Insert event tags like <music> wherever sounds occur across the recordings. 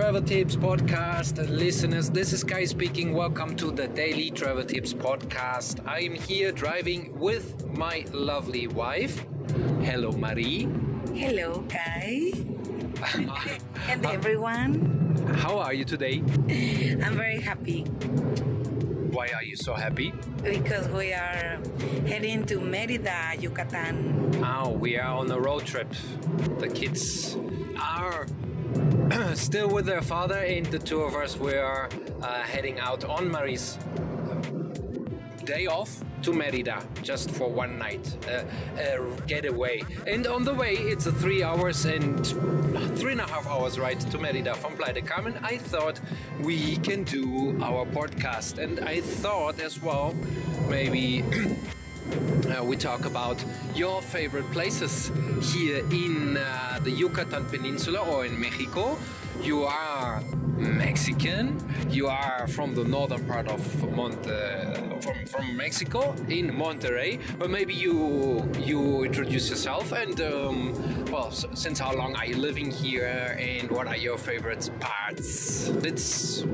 Travel Tips Podcast listeners? This is Kai speaking. Welcome to the Daily Travel Tips Podcast. I am here driving with my lovely wife. Hello, Marie. Hello, Kai. <laughs> and everyone. How are you today? I'm very happy Why are you so happy? because we are heading to Merida, Yucatan. Oh, we are on a road trip. The kids are <clears throat> still with their father, and the two of us we are uh, heading out on Marie's day off to Merida just for one night, uh, a getaway. And on the way, it's a three hours and three and a half hours ride to Merida from Playa del Carmen. I thought we can do our podcast, and I thought as well maybe. <clears throat> Uh, we talk about your favorite places here in uh, the Yucatan Peninsula or in Mexico. You are Mexican. You are from the northern part of uh, from from Mexico in Monterrey. But maybe you you introduce yourself and um, well, since how long are you living here and what are your favorite parts? Let's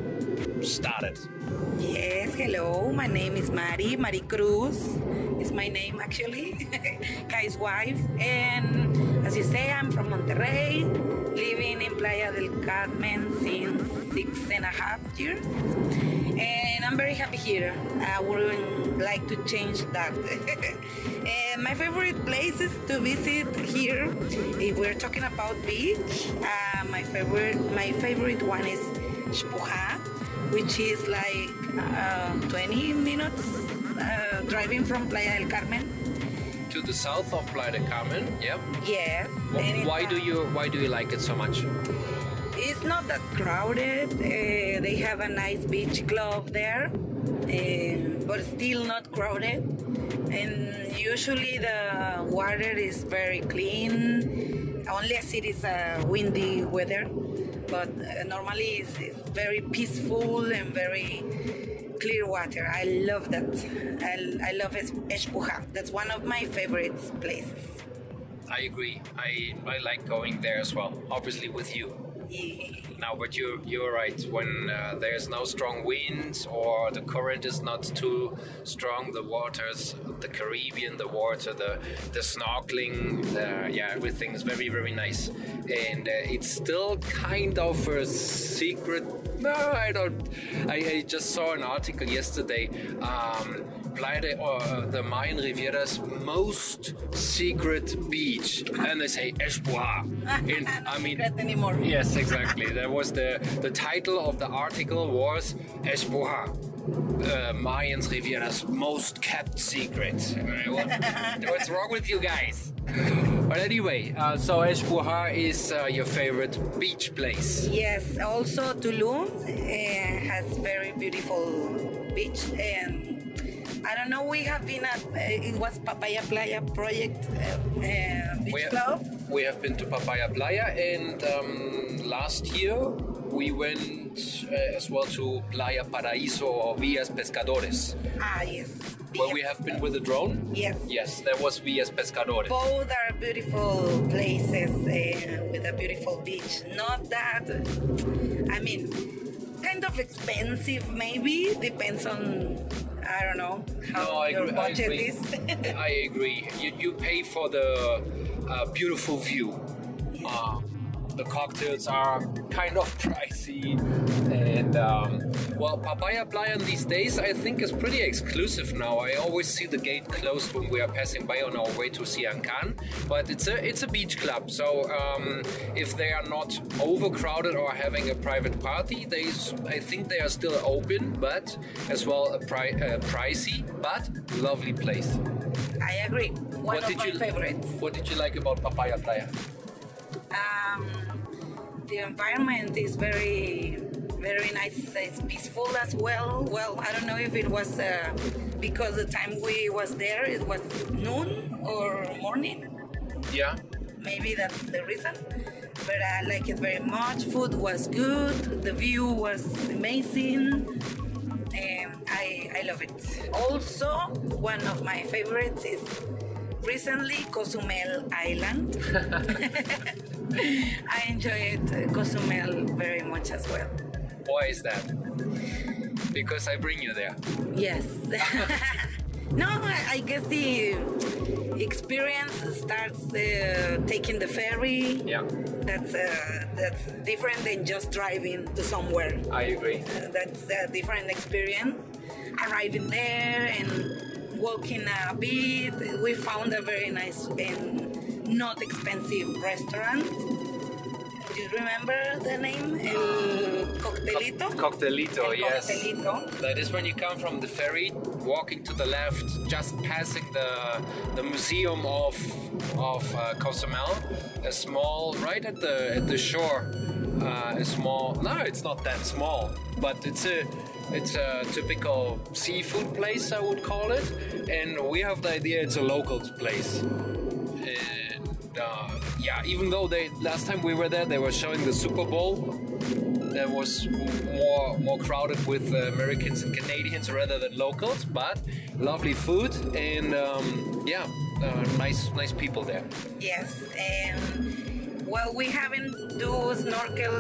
start it. Yes, hello. My name is Mari, Mari Cruz. Is my name actually. <laughs> Kai's wife. And as you say, I'm from Monterrey, living in Playa del Carmen since six and a half years. And I'm very happy here. I wouldn't like to change that. <laughs> and my favorite places to visit here, if we're talking about beach, uh, my favorite my favorite one is Xpu-Ha which is like uh, 20 minutes uh, driving from Playa del Carmen. To the south of Playa del Carmen. Yep. Yes. Wh- Why uh, do you why do you like it so much? It's not that crowded. Uh, they have a nice beach club there, uh, but still not crowded. And usually the water is very clean, unless it is a windy weather. But uh, normally it's, it's very peaceful and very clear water. I love that. I, I love Es- Xpu-Ha. That's one of my favorite places. I agree. I, I like going there as well. Obviously with you. Now, but you you're right. When uh, there's no strong wind or the current is not too strong, the waters, the Caribbean, the water, the the snorkeling, yeah, everything is very very nice. And uh, it's still kind of a secret. No, I don't. I, I just saw an article yesterday. Um, De, uh, the Mayan Riviera's most secret beach, and they say Xpu-Ha. And <laughs> I mean, anymore. Yes, exactly. that was the the title of the article was Xpu-Ha, uh, Mayans Riviera's most kept secret. What, <laughs> what's wrong with you guys? But anyway, uh, so Xpu-Ha is uh, your favorite beach place. Yes, also Tulum uh, has very beautiful beach and I don't know. We have been at uh, it was Papaya Playa project uh, uh, beach We, club. we have been to Papaya Playa, and um, last year we went uh, as well to Playa Paraíso or Villas Pescadores, Ah, yes. where we have been with a drone. Yes. Yes, that was Villas Pescadores. Both are beautiful places uh, with a beautiful beach. Not that, I mean, kind of expensive maybe. Depends on, I don't know, how No, I your agree. I budget agree. is. <laughs> I agree. You, you pay for the uh, beautiful view. Uh, the cocktails are kind of pricey, and um, well, Papaya Playa these days I think is pretty exclusive now. I always see the gate closed when we are passing by on our way to Sian Ka'an, but it's a it's a beach club. So um, if they are not overcrowded or having a private party, they I think they are still open, but as well a pri- uh, pricey but lovely place. I agree. One of did you favorites. What did you like about Papaya Playa? um, the environment is very very nice, it's peaceful as well. Well, I don't know if it was uh, because the time we was there it was noon or morning. Yeah. Maybe that's the reason. But I like it very much. Food was good. The view was amazing. Um, I, I love it. Also, one of my favorites is recently Cozumel Island. <laughs> I enjoyed Cozumel very much as well. Why is that? Because I bring you there. Yes. <laughs> no, I, I guess the experience starts uh, taking the ferry. Yeah. That's uh, that's different than just driving to somewhere. I agree. Uh, that's a different experience. Arriving there and walking a bit, we found a very nice and not expensive restaurant. Do you remember the name? El Coctelito. Coctelito, El yes. Coctelito. That is when you come from the ferry, walking to the left, just passing the the museum of of uh, Cozumel, a small right at the at the shore, uh, a small. No, it's not that small, but it's a it's a typical seafood place, I would call it, and we have the idea it's a local place. And uh, yeah, even though they last time we were there, they were showing the Super Bowl that was more more crowded with Americans and Canadians rather than locals, but lovely food and um, yeah, uh, nice nice people there. Yes, and well, we haven't do snorkel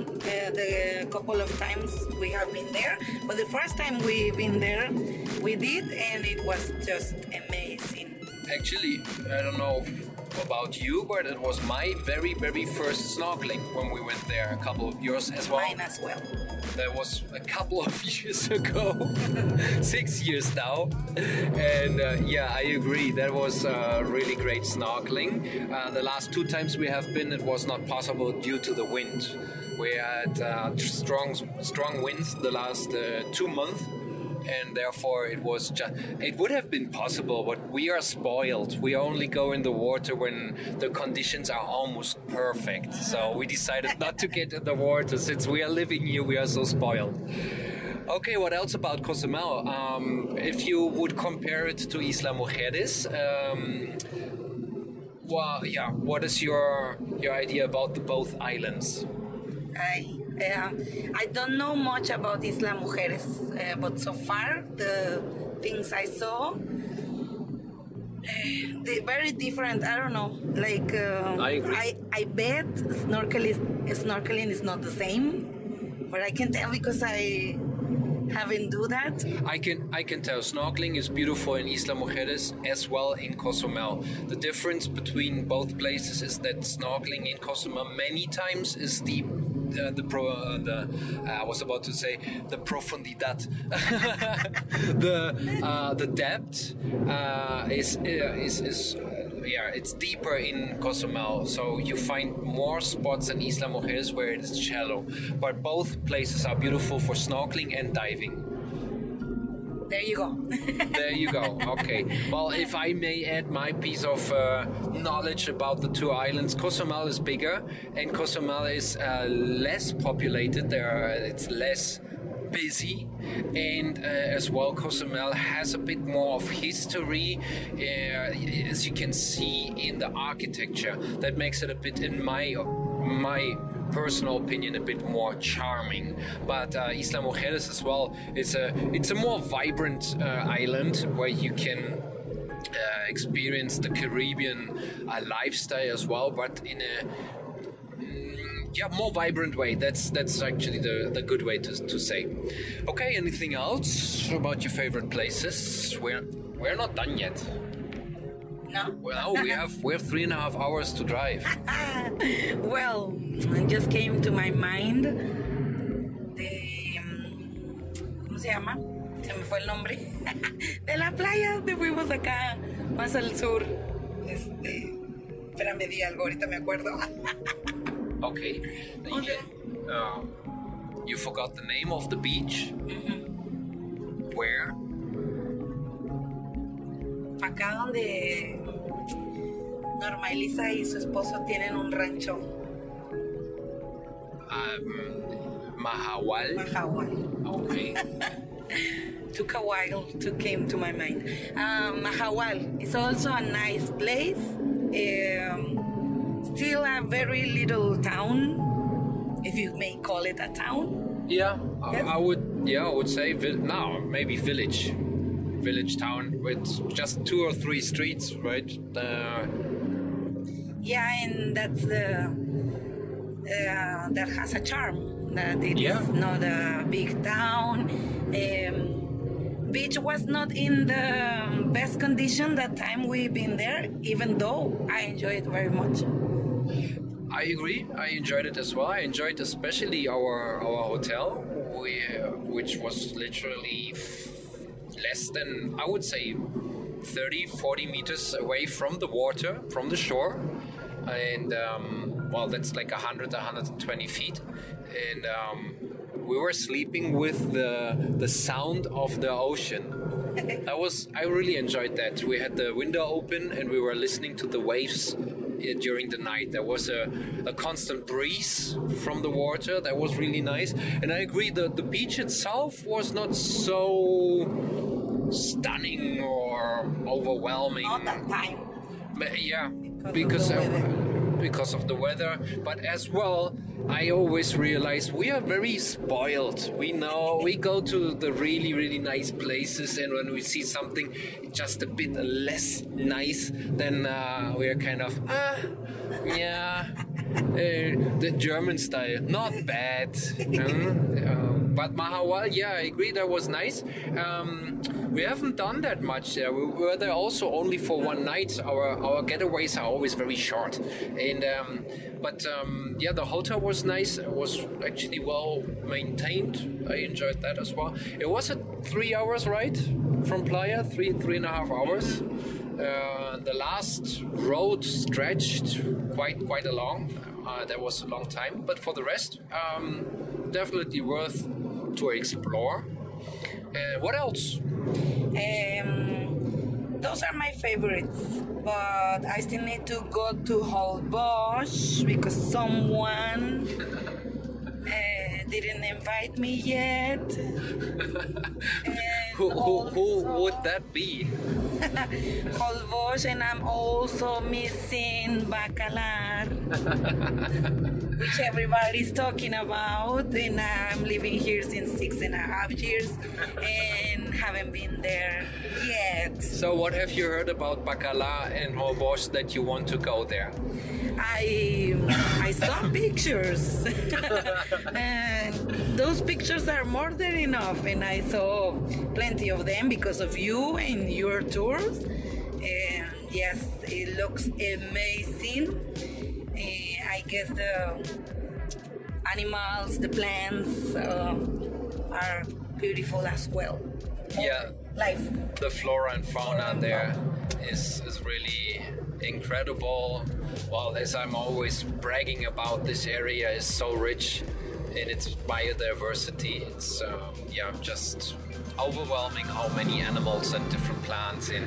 uh, the couple of times we have been there, but the first time we've been there, we did, and it was just amazing. Actually, I don't know about you, but it was my very very first snorkeling when we went there a couple of years as well. Mine as well. That was a couple of <laughs> years ago, <laughs> six years now, and uh, yeah, I agree. That was uh, really great snorkeling. Uh, the last two times we have been, it was not possible due to the wind. We had uh, strong, strong winds the last uh, two months, and therefore it was just. It would have been possible, but we are spoiled. We only go in the water when the conditions are almost perfect. So we decided not to get in the water since we are living here. We are so spoiled. Okay, what else about Cozumel? Um, if you would compare it to Isla Mujeres, um, well, yeah, what is your your idea about the both islands? I uh, I don't know much about Isla Mujeres, uh, but so far the things I saw, they're very different. I don't know. Like uh, I. I, I bet snorkeling snorkeling is not the same, but I can tell because I haven't do that. I can I can tell snorkeling is beautiful in Isla Mujeres as well in Cozumel. The difference between both places is that snorkeling in Cozumel many times is the uh, the pro uh, the uh, I was about to say the profundidad. <laughs> The uh, the depth uh, is is is yeah it's deeper in Cozumel. So you find more spots in Isla Mujeres where it is shallow. But both places are beautiful for snorkeling and diving There you go. <laughs> there you go. Okay. Well, if I may add my piece of uh, knowledge about the two islands, Cozumel is bigger, and Cozumel is uh, less populated. There, are, it's less busy, and uh, as well, Cozumel has a bit more of history, uh, as you can see in the architecture. That makes it a bit, in my my personal opinion a bit more charming but uh, Isla Mujeres as well it's a it's a more vibrant uh, island where you can uh, experience the Caribbean uh, lifestyle as well but in a mm, yeah more vibrant way. That's that's actually the, the good way to, to say. Okay anything else about your favorite places? We're we're not done yet no. <laughs> well we have we have three and a half hours to drive <laughs> well, it just came to my mind de ¿cómo se llama? Se me fue el nombre <laughs> de la playa donde fuimos acá más al sur. Este, espérame di algo, ahorita me acuerdo. Okay. Okay. Uh, you forgot the name of the beach? Where? acá donde Norma Elisa y su esposo tienen un rancho. Um, Mahahual. Mahahual. Okay. <laughs> Took a while to came to my mind. Um, Mahahual is also a nice place. Um, still a very little town, if you may call it a town. Yeah, I, I would. Yeah, I would say vil- no, maybe village, village town with just two or three streets, right? Uh, Yeah, and that's the uh, that has a charm. That it is Yeah. not a big town. Um, beach was not in the best condition that time we've been there. Even though I enjoy it very much. I agree. I enjoyed it as well. I enjoyed especially our our hotel, we, which was literally f- less than I would say 30, 40 meters away from the water, from the shore, and um, well, that's like 100, 120 feet, and um, we were sleeping with the the sound of the ocean. That was I really enjoyed that. We had the window open and we were listening to the waves uh, during the night. There was a, a constant breeze from the water. That was really nice. And I agree the the beach itself was not so stunning or overwhelming. Not that time. But yeah, Because because of the weather. because of the weather, but as well, I always realize we are very spoiled. We know we go to the really really nice places, and when we see something just a bit less nice, then uh, we are kind of ah, yeah. Uh, the German style, not bad. <laughs> Um, um, but Mahahual, yeah, I agree, that was nice. Um, we haven't done that much there. We were there also only for one night. Our our getaways are always very short, and um, but um, yeah, the hotel was nice. It was actually well maintained. I enjoyed that as well. It was a three hours ride from Playa, three three and a half hours. Uh, the last road stretched quite quite along. Uh, that was a long time, but for the rest, um, definitely worth to explore. Uh, what else? Um, those are my favorites, but I still need to go to Holbox because someone <laughs> uh, didn't invite me yet. <laughs> Who, who, who would that be? <laughs> Holbox, and I'm also missing Bacalar, <laughs> which everybody's talking about. And I'm living here since six and a half years and haven't been there yet. So, what have you heard about Bacala and Holbox that you want to go there? I I saw pictures, and <laughs> uh, those pictures are more than enough. And I saw plenty of them because of you and your tours. And yes, it looks amazing. Eh, I guess the animals, the plants uh, are beautiful as well. Yeah, Life. the flora and fauna there is, is really incredible. Well, as I'm always bragging about, this area is so rich in its biodiversity. It's um, yeah, just overwhelming how many animals and different plants in.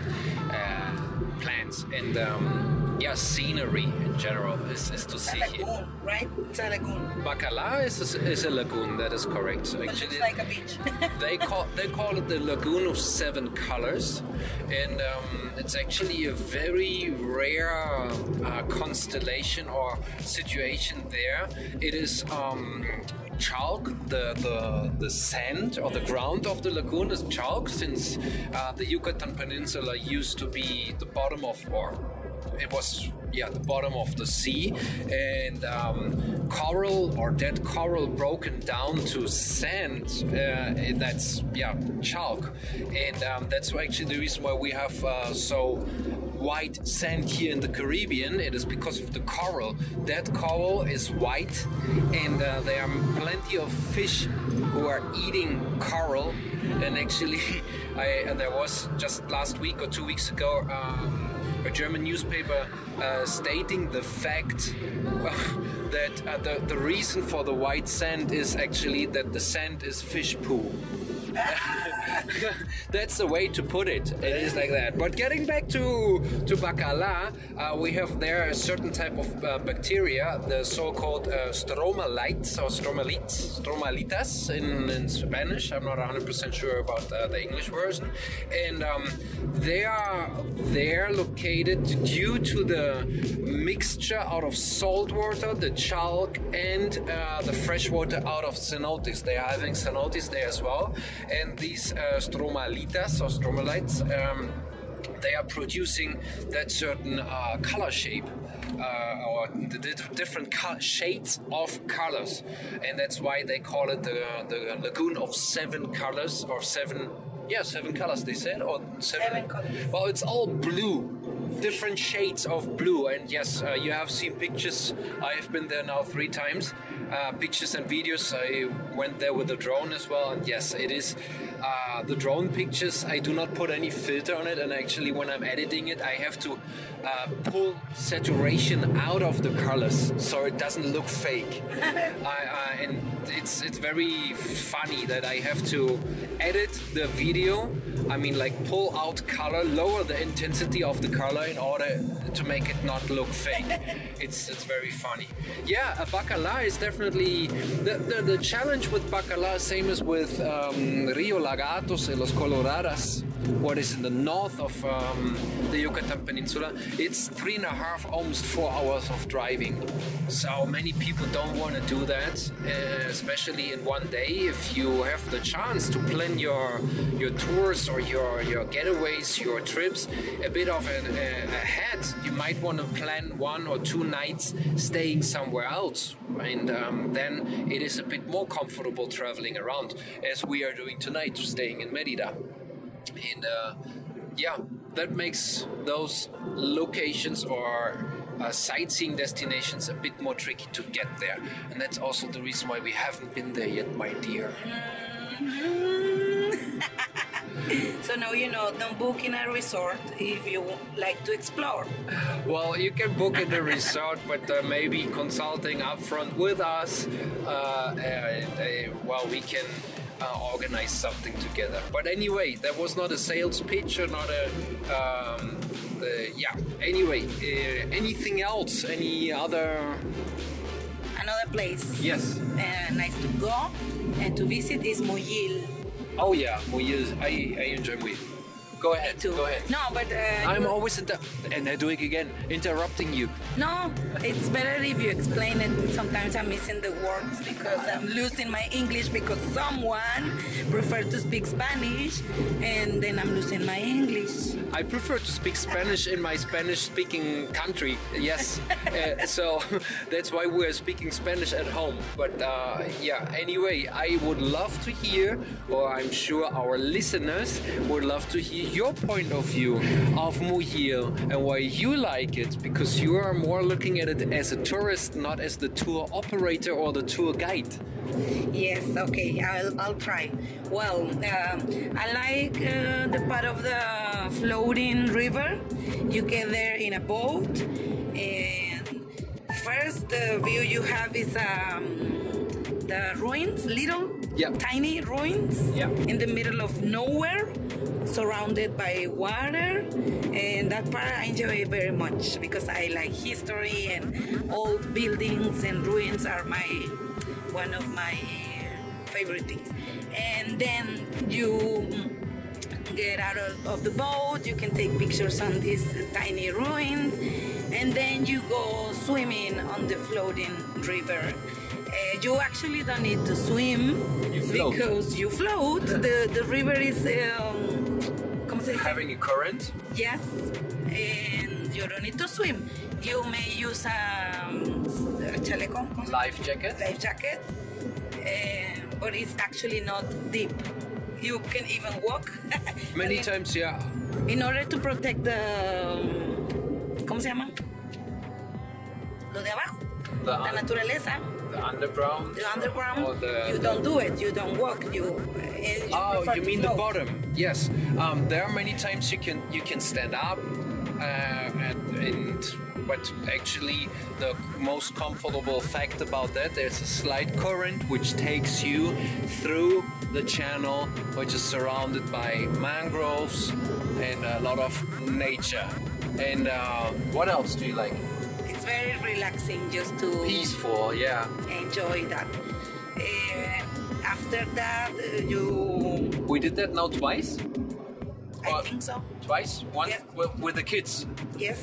uh, plants and um, yeah, scenery in general is, is to see here. lagoon, right? It's a lagoon. Bacala is a, is a lagoon. That is correct. So actually, it's like a beach. <laughs> they call they call it the lagoon of seven colors and um, it's actually a very rare uh, constellation or situation there it is um, chalk the, the the sand or the ground of the lagoon is chalk since uh, the yucatan peninsula used to be the bottom of or it was yeah the bottom of the sea. And um, coral or dead coral broken down to sand uh, that's yeah chalk. And um, that's actually the reason why we have uh, so white sand here in the Caribbean. It is because of the coral. That coral is white and uh, there are plenty of fish who are eating coral. And actually <laughs> I, there was just last week or two weeks ago um, a German newspaper uh, stating the fact <laughs> that uh, the, the reason for the white sand is actually that the sand is fish poo. <laughs> That's the way to put it. It is like that. But getting back to to bacala, uh, we have there a certain type of uh, bacteria, the so-called uh, stromalites or stromalites, stromalitas in, in Spanish. I'm not 100% sure about uh, the English version, and um, they are there located due to the mixture out of salt water, the chalk, and uh, the fresh water out of cenotes. They are having cenotes there as well, and these uh, stromalitas or stromalites. Um, they are producing that certain uh, color shape uh, or the, the different co- shades of colors, and that's why they call it the, the lagoon of seven colors or seven. Yeah, seven colors. They said, or seven. Seven colors. Well, it's all blue, different shades of blue. And yes, uh, you have seen pictures. I have been there now three times. Uh, pictures and videos. I went there with the drone as well, and yes, it is. Uh, the drone pictures, I do not put any filter on it, and actually, when I'm editing it, I have to uh, pull saturation out of the colors so it doesn't look fake. <laughs> I, I, and it's it's very funny that I have to edit the video. I mean, like pull out color, lower the intensity of the color in order to make it not look fake. it's it's very funny. Yeah, a bacala is definitely the, the, the challenge with bacala, same as with um, Rio Lagartos and Los Coloradas, what is in the north of um, the Yucatan Peninsula. It's three and a half, almost four hours of driving. So many people don't want to do that, uh, especially in one day. If you have the chance to plan your your tours or your your getaways, your trips a bit of an, uh, ahead, you might want to plan one or two nights staying somewhere else, and um, then it is a bit more comfortable traveling around, as we are doing tonight, staying in Merida. And uh, yeah, that makes those locations or uh, sightseeing destinations a bit more tricky to get there. And that's also the reason why we haven't been there yet, my dear. <laughs> <laughs> So now you know, don't book in a resort if you like to explore. Well, you can book in the resort, but uh, maybe consulting upfront with us. Uh, uh, uh, well, we can uh, organize something together. But anyway, that was not a sales pitch or not a. Um, the, yeah. Anyway, uh, anything else? Any other? Another place Yes. uh, nice to go and to visit is Muyil. Oh yeah, Muyil. I I enjoy Muyil. Go ahead. Too. Go ahead. No, but uh, I'm always inter- and I do it again, interrupting you. No, it's better if you explain it. Sometimes I'm missing the words because I'm losing my English because someone prefer to speak Spanish and then I'm losing my English. I prefer to speak Spanish in my Spanish-speaking country. Yes, <laughs> uh, so <laughs> that's why we're speaking Spanish at home. But uh, yeah, anyway, I would love to hear, or I'm sure our listeners would love to hear your point of view of Muyil and why you like it, because you are more looking at it as a tourist, not as the tour operator or the tour guide. Yes, okay, I'll, I'll try. Well, um, I like uh, the part of the floating river. You get there in a boat, and first the view you have is um, the ruins, little Yeah. tiny ruins Yeah. in the middle of nowhere, surrounded by water. And that part I enjoy very much because I like history and old buildings and ruins are my one of my favorite things. And then you get out of, of the boat, you can take pictures on these tiny ruins, and then you go swimming on the floating river. Uh, you actually don't need to swim You because you float. The, the river is, um, ¿cómo se dice? Having a current? Yes, and you don't need to swim. You may use a, um, a chaleco, ¿cómo se llama? Life jacket? life jacket, uh, but it's actually not deep. You can even walk. <laughs> Many times, yeah. In order to protect the. um, ¿Cómo se llama? Lo de abajo. The La naturaleza. The underground? The underground. The- you don't do it. You don't walk. You. uh, you Oh, you mean the bottom? Yes. Um, there are many times you can you can stand up, uh, and, and but actually, the most comfortable fact about that there's a slight current which takes you through the channel, which is surrounded by mangroves and a lot of nature. And uh, what else do you like? It's very relaxing just to Peaceful, yeah. enjoy that. Uh, after that, uh, you, We did that now twice. I Uh, think so. Twice, one Yeah. with, with the kids, Yes,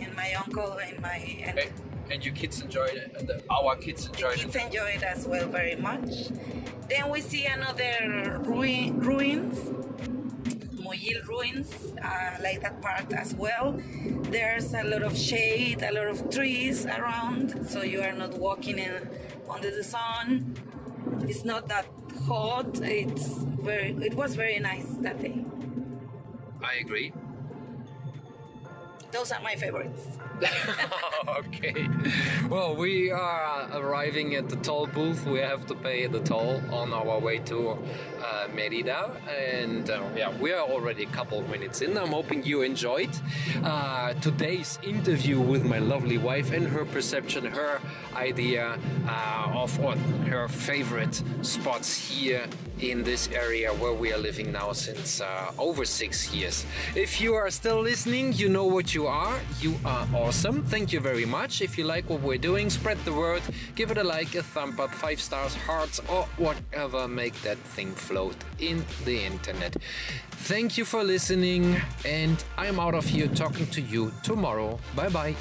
and my uncle and my and and, and your kids enjoyed it. And the, our kids enjoyed kids it. enjoy it as well very much. Then we see another ruin, ruins, Muyil ruins, uh, like that part as well. There's a lot of shade, a lot of trees around, so you are not walking in under the sun. It's not that hot. It's very. It was very nice that day. I agree. Those are my favorites. <laughs> okay. Well, we are arriving at the toll booth. We have to pay the toll on our way to uh, Merida, and uh, yeah, we are already a couple of minutes in. I'm hoping you enjoyed uh, today's interview with my lovely wife and her perception, her idea uh, of what her favorite spots here in this area where we are living now since uh, over six years. If you are still listening, you know what you are. You are awesome. Thank you very much. If you like what we're doing, spread the word. Give it a like, a thumb up, five stars, hearts, or whatever. Make that thing float in the internet. Thank you for listening, and I'm out of here talking to you tomorrow. Bye bye.